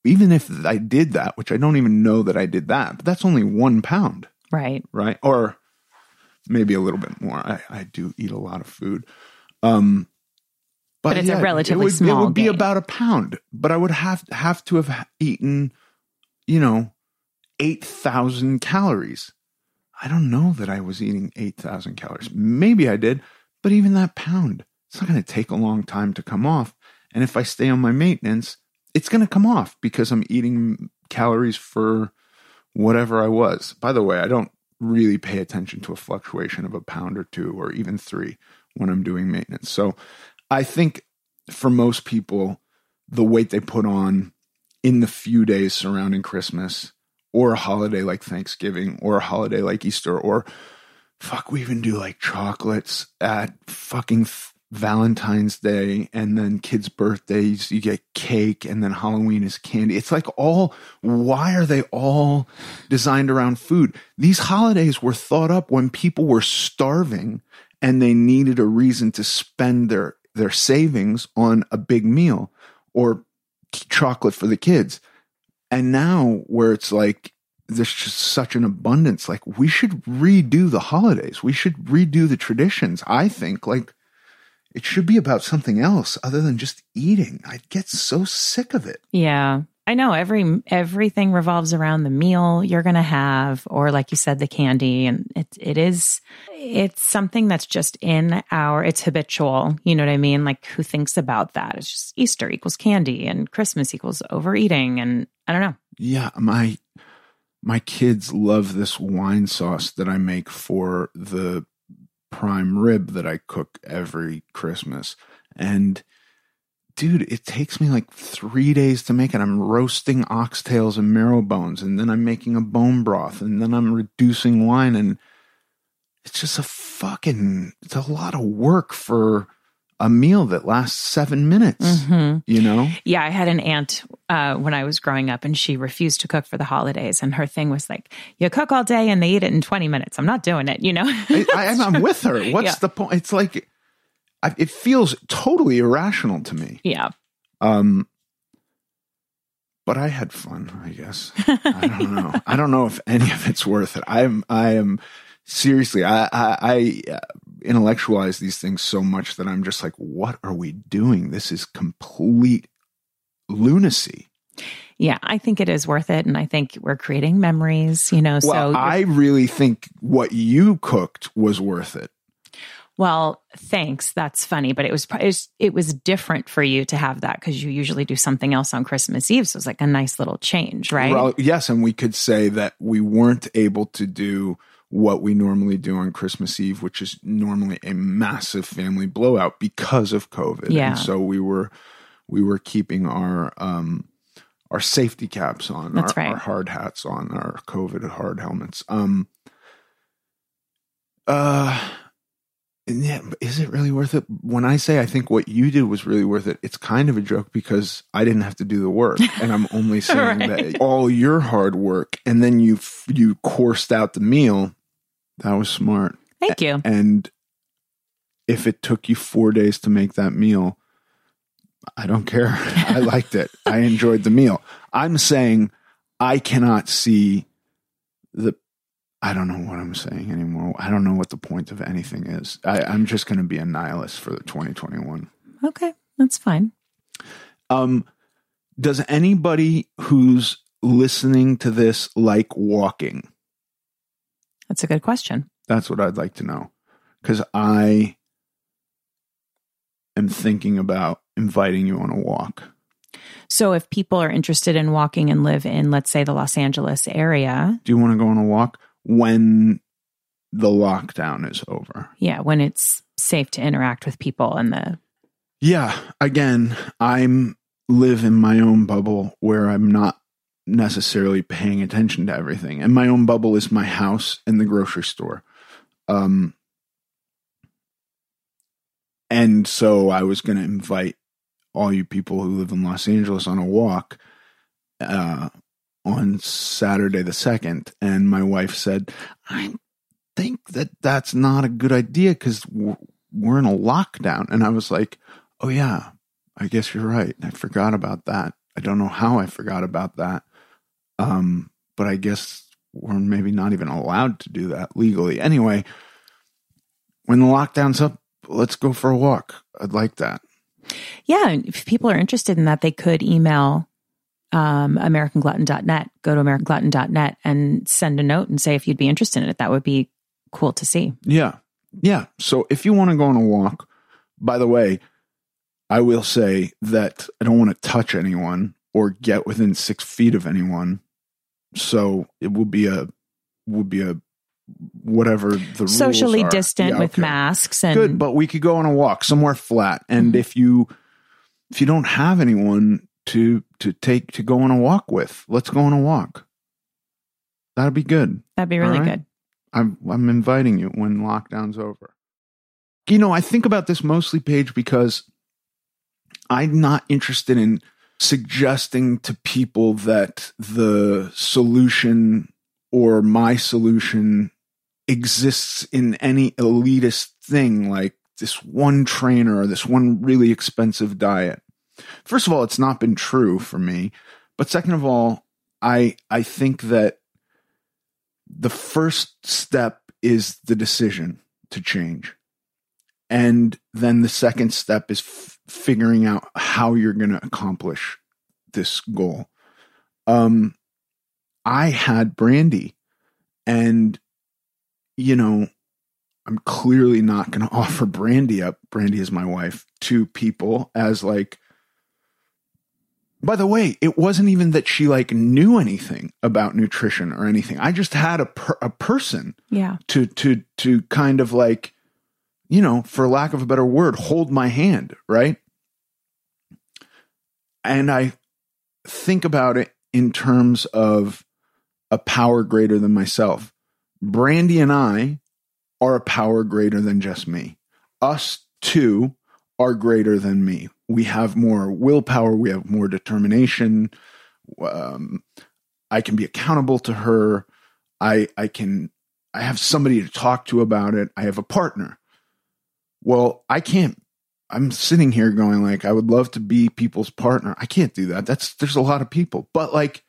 even if I did that, which I don't even know that I did that, but that's only one pound,
Right.
right? Or maybe a little bit more. I, I do eat a lot of food. Um,
But it's a relatively
it would,
small
It would be
gain.
about a pound, but I would have have to have eaten, you know, eight thousand calories. I don't know that I was eating eight thousand calories. Maybe I did, but even that pound, it's not going to take a long time to come off. And if I stay on my maintenance, it's going to come off because I'm eating calories for whatever I was. By the way, I don't really pay attention to a fluctuation of a pound or two or even three when I'm doing maintenance. So I think for most people, the weight they put on in the few days surrounding Christmas or a holiday like Thanksgiving or a holiday like Easter or fuck, we even do like chocolates at fucking Valentine's Day and then kids' birthdays, you get cake and then Halloween is candy. It's like all, why are they all designed around food? These holidays were thought up when people were starving and they needed a reason to spend their, their savings on a big meal or chocolate for the kids. And now where it's like, there's just such an abundance. Like we should redo the holidays. We should redo the traditions. I think like it should be about something else other than just eating. I get so sick of it.
Yeah. I know every everything revolves around the meal you're going to have or like you said the candy and it it is it's something that's just in our it's habitual, you know what I mean? Like who thinks about that? It's just Easter equals candy and Christmas equals overeating and I don't know.
Yeah, my my kids love this wine sauce that I make for the prime rib that I cook every Christmas. And dude, it takes me like three days to make it. I'm roasting oxtails and marrow bones, and then I'm making a bone broth, and then I'm reducing wine, and it's just a fucking it's a lot of work for a meal that lasts seven minutes.
Mm-hmm.
You know,
Yeah, I had an aunt uh, when I was growing up, and she refused to cook for the holidays. And her thing was like, "You cook all day, and they eat it in twenty minutes. I'm not doing it." You know?
I, I'm with her. What's
Yeah.
the point? It's like I, it feels totally irrational to me.
yeah,
Um, but I had fun. I guess I don't know. I don't know if any of it's worth it. I'm. I am seriously. I. I. I uh, intellectualize these things so much that I'm just like, what are we doing? This is complete lunacy.
yeah. I think it is worth it, and I think we're creating memories. You know,
Well,
so
I really think what you cooked was worth it.
Well, thanks. That's funny, but it was it was, it was different for you to have that because you usually do something else on Christmas Eve. So it's like a nice little change, right?
Well, yes, and we could say that we weren't able to do what we normally do on Christmas Eve, which is normally a massive family blowout because of COVID.
Yeah.
And so we were we were keeping our um our safety caps on, our,
right.
our hard hats on, our COVID hard helmets. Um uh yeah, is it really worth it? When I say I think what you did was really worth it, it's kind of a joke because I didn't have to do the work, and I'm only saying
Right.
that all your hard work, and then you you coursed out the meal. That was smart.
Thank you.
And if it took you four days to make that meal, I don't care. I liked it. I enjoyed the meal. I'm saying I cannot see the. I don't know what I'm saying anymore. I don't know what the point of anything is. I, I'm just going to be a nihilist for the 2021.
Okay, that's fine.
Um, does anybody who's listening to this like walking?
That's a good question.
That's what I'd like to know. Because I am thinking about inviting you on a walk.
So if people are interested in walking and live in, let's say, the Los Angeles area,
Do you want to go on a walk when the lockdown is over?
yeah, when it's safe to interact with people and the
Yeah. Again, I'm live in my own bubble where I'm not necessarily paying attention to everything. And my own bubble is my house and the grocery store. Um and so I was going to invite all you people who live in Los Angeles on a walk uh on Saturday the 2nd and my wife said, "I think that that's not a good idea we're, we're in a lockdown." And I was like, Oh yeah, I guess you're right. I forgot about that. I don't know how I forgot about that. Um, but I guess we're maybe not even allowed to do that legally. Anyway, when the lockdown's up, let's go for a walk. I'd like that.
Yeah, and if people are interested in that, they could email um, AmericanGlutton.net, go to AmericanGlutton.net and send a note and say if you'd be interested in it. That would be cool to see.
Yeah. Yeah. So if you want to go on a walk, by the way, I will say that I don't want to touch anyone or get within six feet of anyone. So it will be a will be a whatever the rules
Socially distant
Yeah,
with
okay.
masks and
Good, but we could go on a walk somewhere flat. And
Mhm.
if you if you don't have anyone to to take to go on a walk with, let's go on a walk. That'd be good.
that'd be really
All right.
good.
I'm I'm inviting you when lockdown's over. You know, I think about this mostly, Paige, because I'm not interested in suggesting to people that the solution or my solution exists in any elitist thing like this one trainer or this one really expensive diet. First of all, it's not been true for me, but second of all, I I think that the first step is the decision to change. And then the second step is figuring out how you're going to accomplish this goal. Um, I had Brandy, and you know, I'm clearly not going to offer Brandy up. Brandy is my wife to people as like. By the way, it wasn't even that she like knew anything about nutrition or anything. I just had a per- a person
Yeah.
to to to kind of like you know for lack of a better word hold my hand right and i think about it in terms of a power greater than myself brandy and i are a power greater than just me us two are greater than me. We have more willpower, we have more determination. Um, I can be accountable to her. I I can I have somebody to talk to about it. I have a partner. Well, I can't I'm sitting here going like I would love to be people's partner. I can't do that. That's there's a lot of people. But like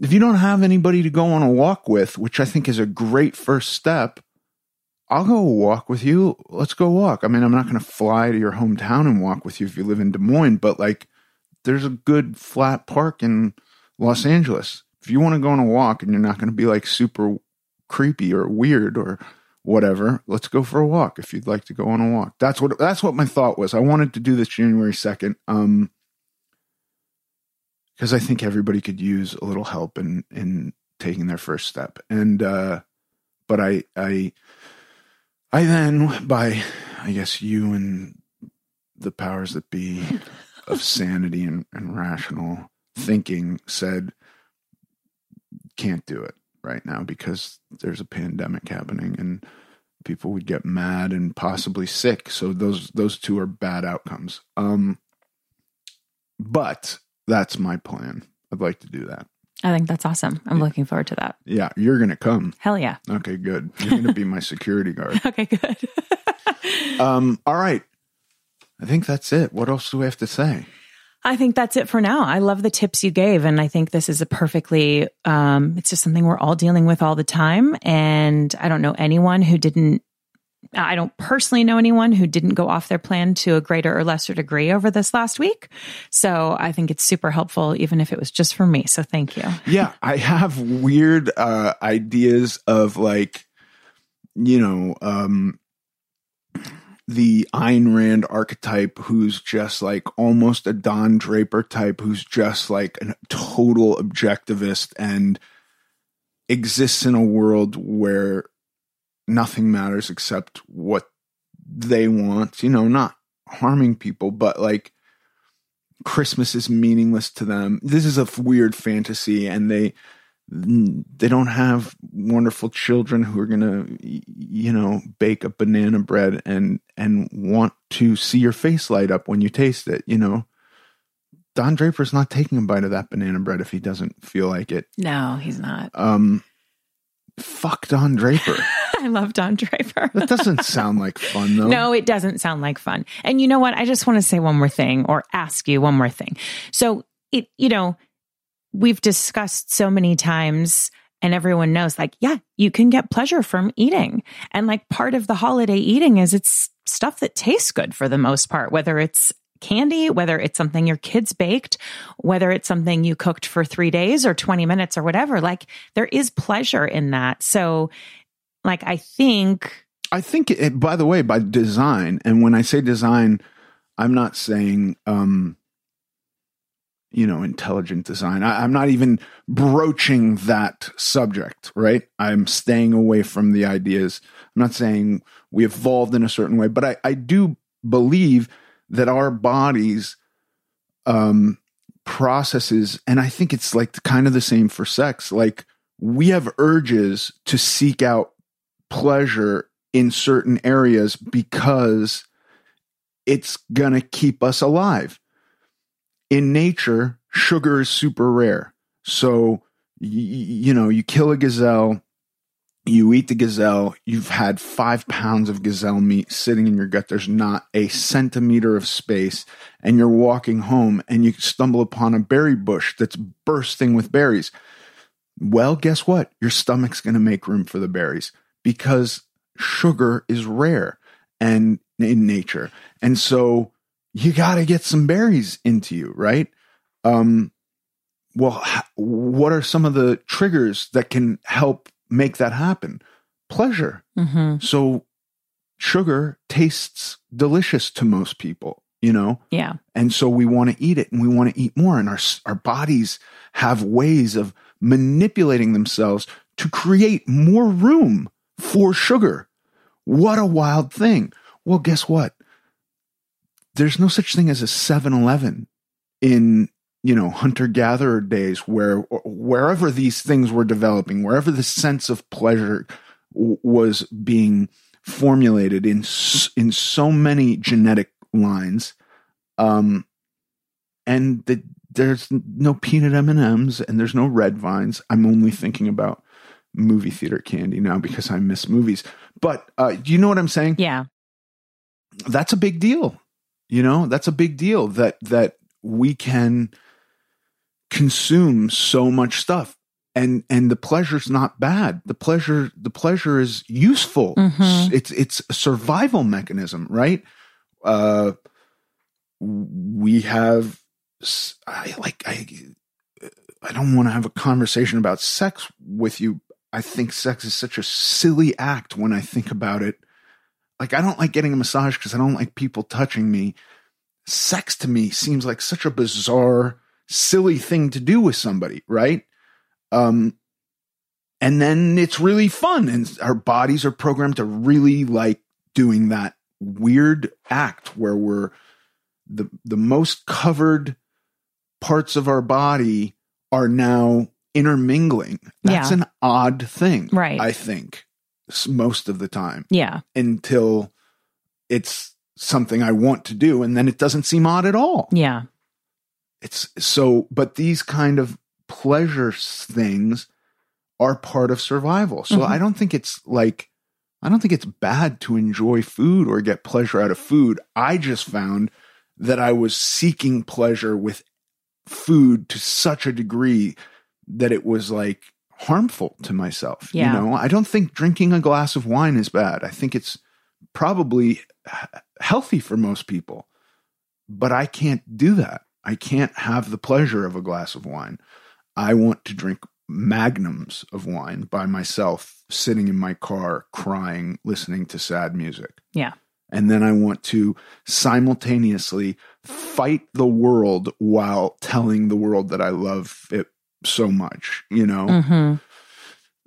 if you don't have anybody to go on a walk with, which I think is a great first step, I'll go walk with you. Let's go walk. I mean, I'm not going to fly to your hometown and walk with you if you live in Des Moines, but like there's a good flat park in Los Angeles. If you want to go on a walk and you're not going to be like super creepy or weird or whatever, let's go for a walk if you'd like to go on a walk. That's what that's what my thought was. I wanted to do this January 2nd. Um because I think everybody could use a little help in in taking their first step. And uh but I I I then by I guess you and the powers that be of sanity and, and rational thinking said can't do it right now because there's a pandemic happening and people would get mad and possibly sick. So those those two are bad outcomes. Um but that's my plan. I'd like to do that.
I think that's awesome. I'm looking forward to that.
yeah you're gonna come.
Hell yeah.
okay good. You're gonna be my security guard.
Okay, good.
um all right. I think that's it. What else do we have to say
I think that's it for now. I love the tips you gave. And I think this is a perfectly, um, it's just something we're all dealing with all the time. And I don't know anyone who didn't, I don't personally know anyone who didn't go off their plan to a greater or lesser degree over this last week. So I think it's super helpful, even if it was just for me. So thank you.
yeah i have weird uh ideas of like you know um the Ayn Rand archetype who's just like almost a Don Draper type who's just like a total objectivist and exists in a world where nothing matters except what they want, you know, not harming people, but like Christmas is meaningless to them. This is a weird fantasy and they they don't have wonderful children who are going to you know bake a banana bread and and want to see your face light up when you taste it, you know. Don Draper's not taking a bite of that banana bread if he doesn't feel like it.
No, he's not.
Um fuck Don Draper.
I love Don Draper.
that doesn't sound like fun though.
No, it doesn't sound like fun. And you know what? I just want to say one more thing or ask you one more thing. So it, you know, we've discussed so many times and everyone knows like, yeah, you can get pleasure from eating. And like part of the holiday eating is it's stuff that tastes good for the most part, whether it's candy, whether it's something your kids baked, whether it's something you cooked for three days or 20 minutes or whatever. Like there is pleasure in that. So like, I think
I think it, by the way, by design, and when I say design, I'm not saying um you know, intelligent design. I, I'm not even broaching that subject, right? I'm staying away from the ideas. I'm not saying we evolved in a certain way, but I, I do believe that our bodies um processes and I think it's like kind of the same for sex. Like we have urges to seek out pleasure in certain areas because it's going to keep us alive in nature, sugar is super rare. So, y- you know, you kill a gazelle, you eat the gazelle, you've had five pounds of gazelle meat sitting in your gut. There's not a centimeter of space. And you're walking home and you stumble upon a berry bush that's bursting with berries. Well, guess what? Your stomach's going to make room for the berries because sugar is rare and in nature. And so, you got to get some berries into you, right? Um, well, what are some of the triggers that can help make that happen? Pleasure.
hmm
So, sugar tastes delicious to most people, you know,
yeah.
and so we want to eat it and we want to eat more. And our our bodies have ways of manipulating themselves to create more room for sugar. What a wild thing! Well, guess what? There's no such thing as a 7-Eleven in you know hunter gatherer days where wherever these things were developing wherever the sense of pleasure w- was being formulated in s- in so many genetic lines. Um, and the, there's no peanut M and there's no red vines. I'm only thinking about movie theater candy now because I miss movies. But uh, do you know what I'm saying?
Yeah.
That's a big deal. You know, that's a big deal that that we can consume so much stuff. And and the pleasure's not bad. The pleasure the pleasure is useful.
Mhm.
it's it's a survival mechanism right? Uh we have s- i like i i don't want to have a conversation about sex with you. I think sex is such a silly act when i think about it like i don't like getting a massage because i don't like people touching me sex to me seems like such a bizarre silly thing to do with somebody right um and then it's really fun and our bodies are programmed to really like doing that weird act where we're the the most covered parts of our body are now intermingling that's
Yeah.
an odd thing
Right.
i think most of the time
Yeah.
until it's something i want to do and then it doesn't seem odd at all
Yeah.
it's so but these kind of pleasure things are part of survival so
Mhm.
i don't think it's like i don't think it's bad to enjoy food or get pleasure out of food i just found that i was seeking pleasure with food to such a degree that it was like harmful to myself
Yeah.
you know i don't think drinking a glass of wine is bad i think it's probably healthy for most people but I can't do that. I can't have the pleasure of a glass of wine. I want to drink magnums of wine by myself, sitting in my car, crying, listening to sad music.
Yeah.
And then I want to simultaneously fight the world while telling the world that I love it so much, you know?
hmm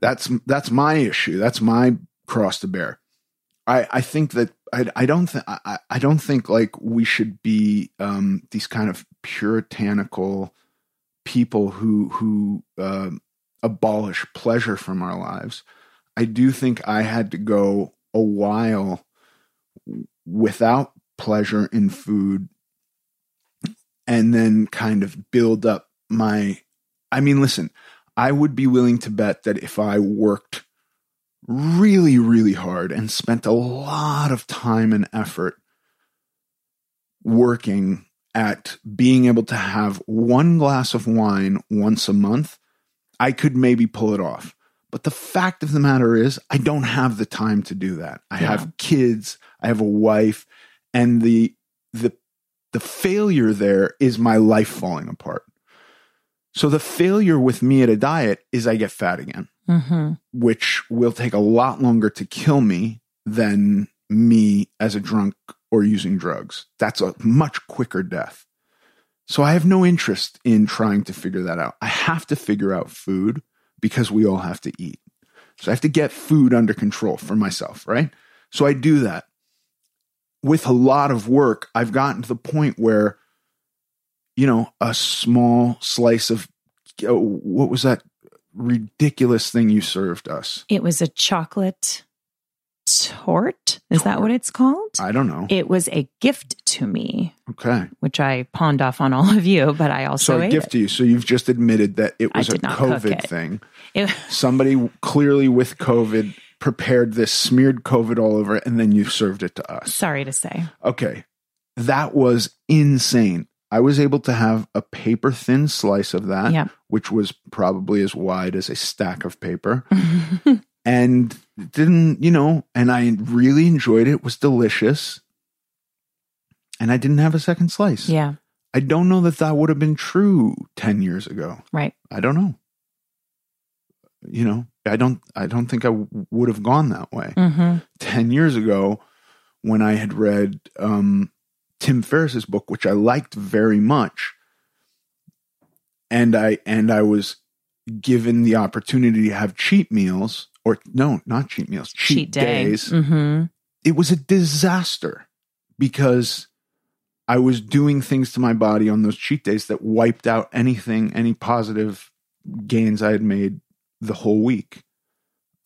that's that's my issue. That's my cross to bear. I I think that I I don't think I I don't think like we should be um these kind of puritanical people who who um abolish pleasure from our lives. I do think I had to go a while without pleasure in food and then kind of build up my I mean listen, I would be willing to bet that if I worked really, really hard and spent a lot of time and effort working at being able to have one glass of wine once a month, I could maybe pull it off. But the fact of the matter is, I don't have the time to do that. I
Yeah.
have kids, I have a wife, and the the the failure there is my life falling apart. So the failure with me at a diet is I get fat again,
hmm
which will take a lot longer to kill me than me as a drunk or using drugs. That's a much quicker death. So I have no interest in trying to figure that out. I have to figure out food because we all have to eat. So I have to get food under control for myself, right? So I do that. With a lot of work, I've gotten to the point where, you know, a small slice of oh, what was that ridiculous thing you served us?
It was a chocolate torte. Is that what it's called?
I don't know.
It was a gift to me,
Okay.
which I pawned off on all of you, but I also
So
ate
gift to you. So you've just admitted that it was a
did not cook
COVID
it.
thing.
it.
Somebody clearly with COVID prepared this, smeared COVID all over it, and then you served it to us.
Sorry to say.
Okay. That was insane. I was able to have a paper thin slice of that,
Yeah.
which was probably as wide as a stack of paper. and didn't, you know, and I really enjoyed it. It was delicious. And I didn't have a second slice.
yeah.
I don't know that that would have been true 10 years ago.
Right.
I don't know. You know, I don't I don't think I w- would have gone that way.
hmm
10 years ago when I had read um Tim Ferriss's book which I liked very much and I and I was given the opportunity to have cheat meals or no, not cheat meals, cheat,
Cheat day.
days
hmm
it was a disaster because I was doing things to my body on those cheat days that wiped out anything, any positive gains I had made the whole week.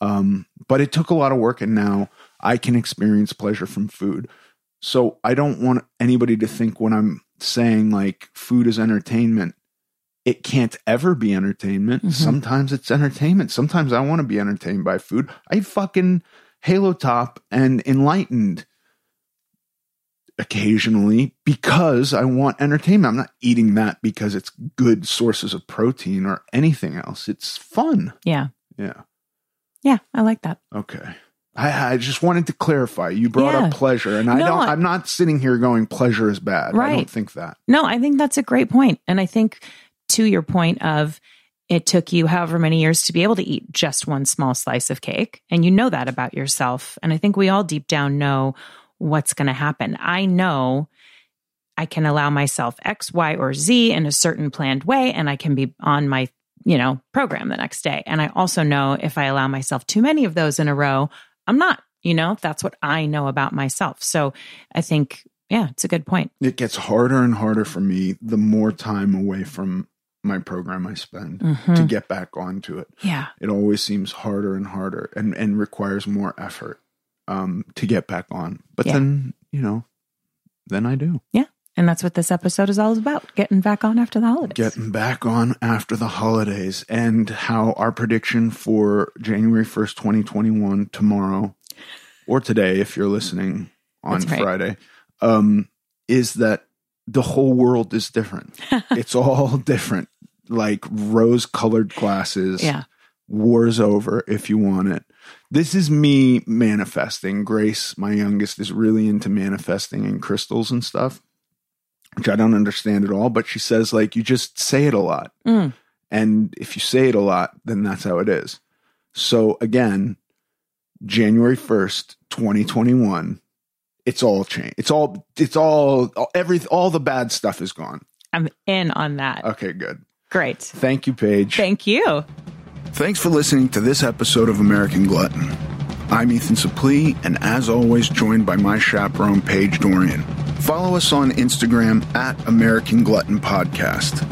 Um, but it took a lot of work, and now I can experience pleasure from food. So I don't want anybody to think when I'm saying like food is entertainment, it can't ever be entertainment.
Mhm.
Sometimes it's entertainment. Sometimes I want to be entertained by food. I fucking Halo Top and Enlightened occasionally because I want entertainment. I'm not eating that because it's good sources of protein or anything else. It's fun.
Yeah.
Yeah.
Yeah. I like that.
Okay. I, I just wanted to clarify. You brought
Yeah.
up pleasure, and I
No,
don't. I'm not sitting here going pleasure is bad.
Right.
I don't think that.
No, I think that's a great point. And I think to your point of it took you however many years to be able to eat just one small slice of cake. And you know that about yourself. And I think we all deep down know what's going to happen. I know I can allow myself X, Y, or Z in a certain planned way, and I can be on my, you know, program the next day. And I also know if I allow myself too many of those in a row, I'm not, you know, that's what I know about myself. So I think, yeah, it's a good point.
It gets harder and harder for me the more time away from my program I spend
Mhm.
to get back onto it.
Yeah.
It always seems harder and harder, and and requires more effort um, to get back on. But
Yeah.
then you know, then I do.
And that's what this episode is all about getting back on after the holidays.
getting back on after the holidays and how our prediction for January 1st, 2021, tomorrow or today, if you're listening on
right.
Friday, um, is that the whole world is different. it's all different, like rose colored glasses.
yeah.
War's over if you want it. This is me manifesting. Grace, my youngest, is really into manifesting and crystals and stuff, which I don't understand at all. But she says, like, you just say it a lot.
Mm.
And if you say it a lot, then that's how it is. So again, January 1st, 2021, it's all changed. It's all, it's all, all, every, all the bad stuff is gone.
I'm in on that.
Okay, good.
Great.
Thank you, Paige.
Thank you.
Thanks for listening to this episode of American Glutton. I'm Ethan Suplee, and as always, joined by my chaperone, Paige Dorian. Follow us on Instagram at American Glutton Podcast.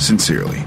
Sincerely.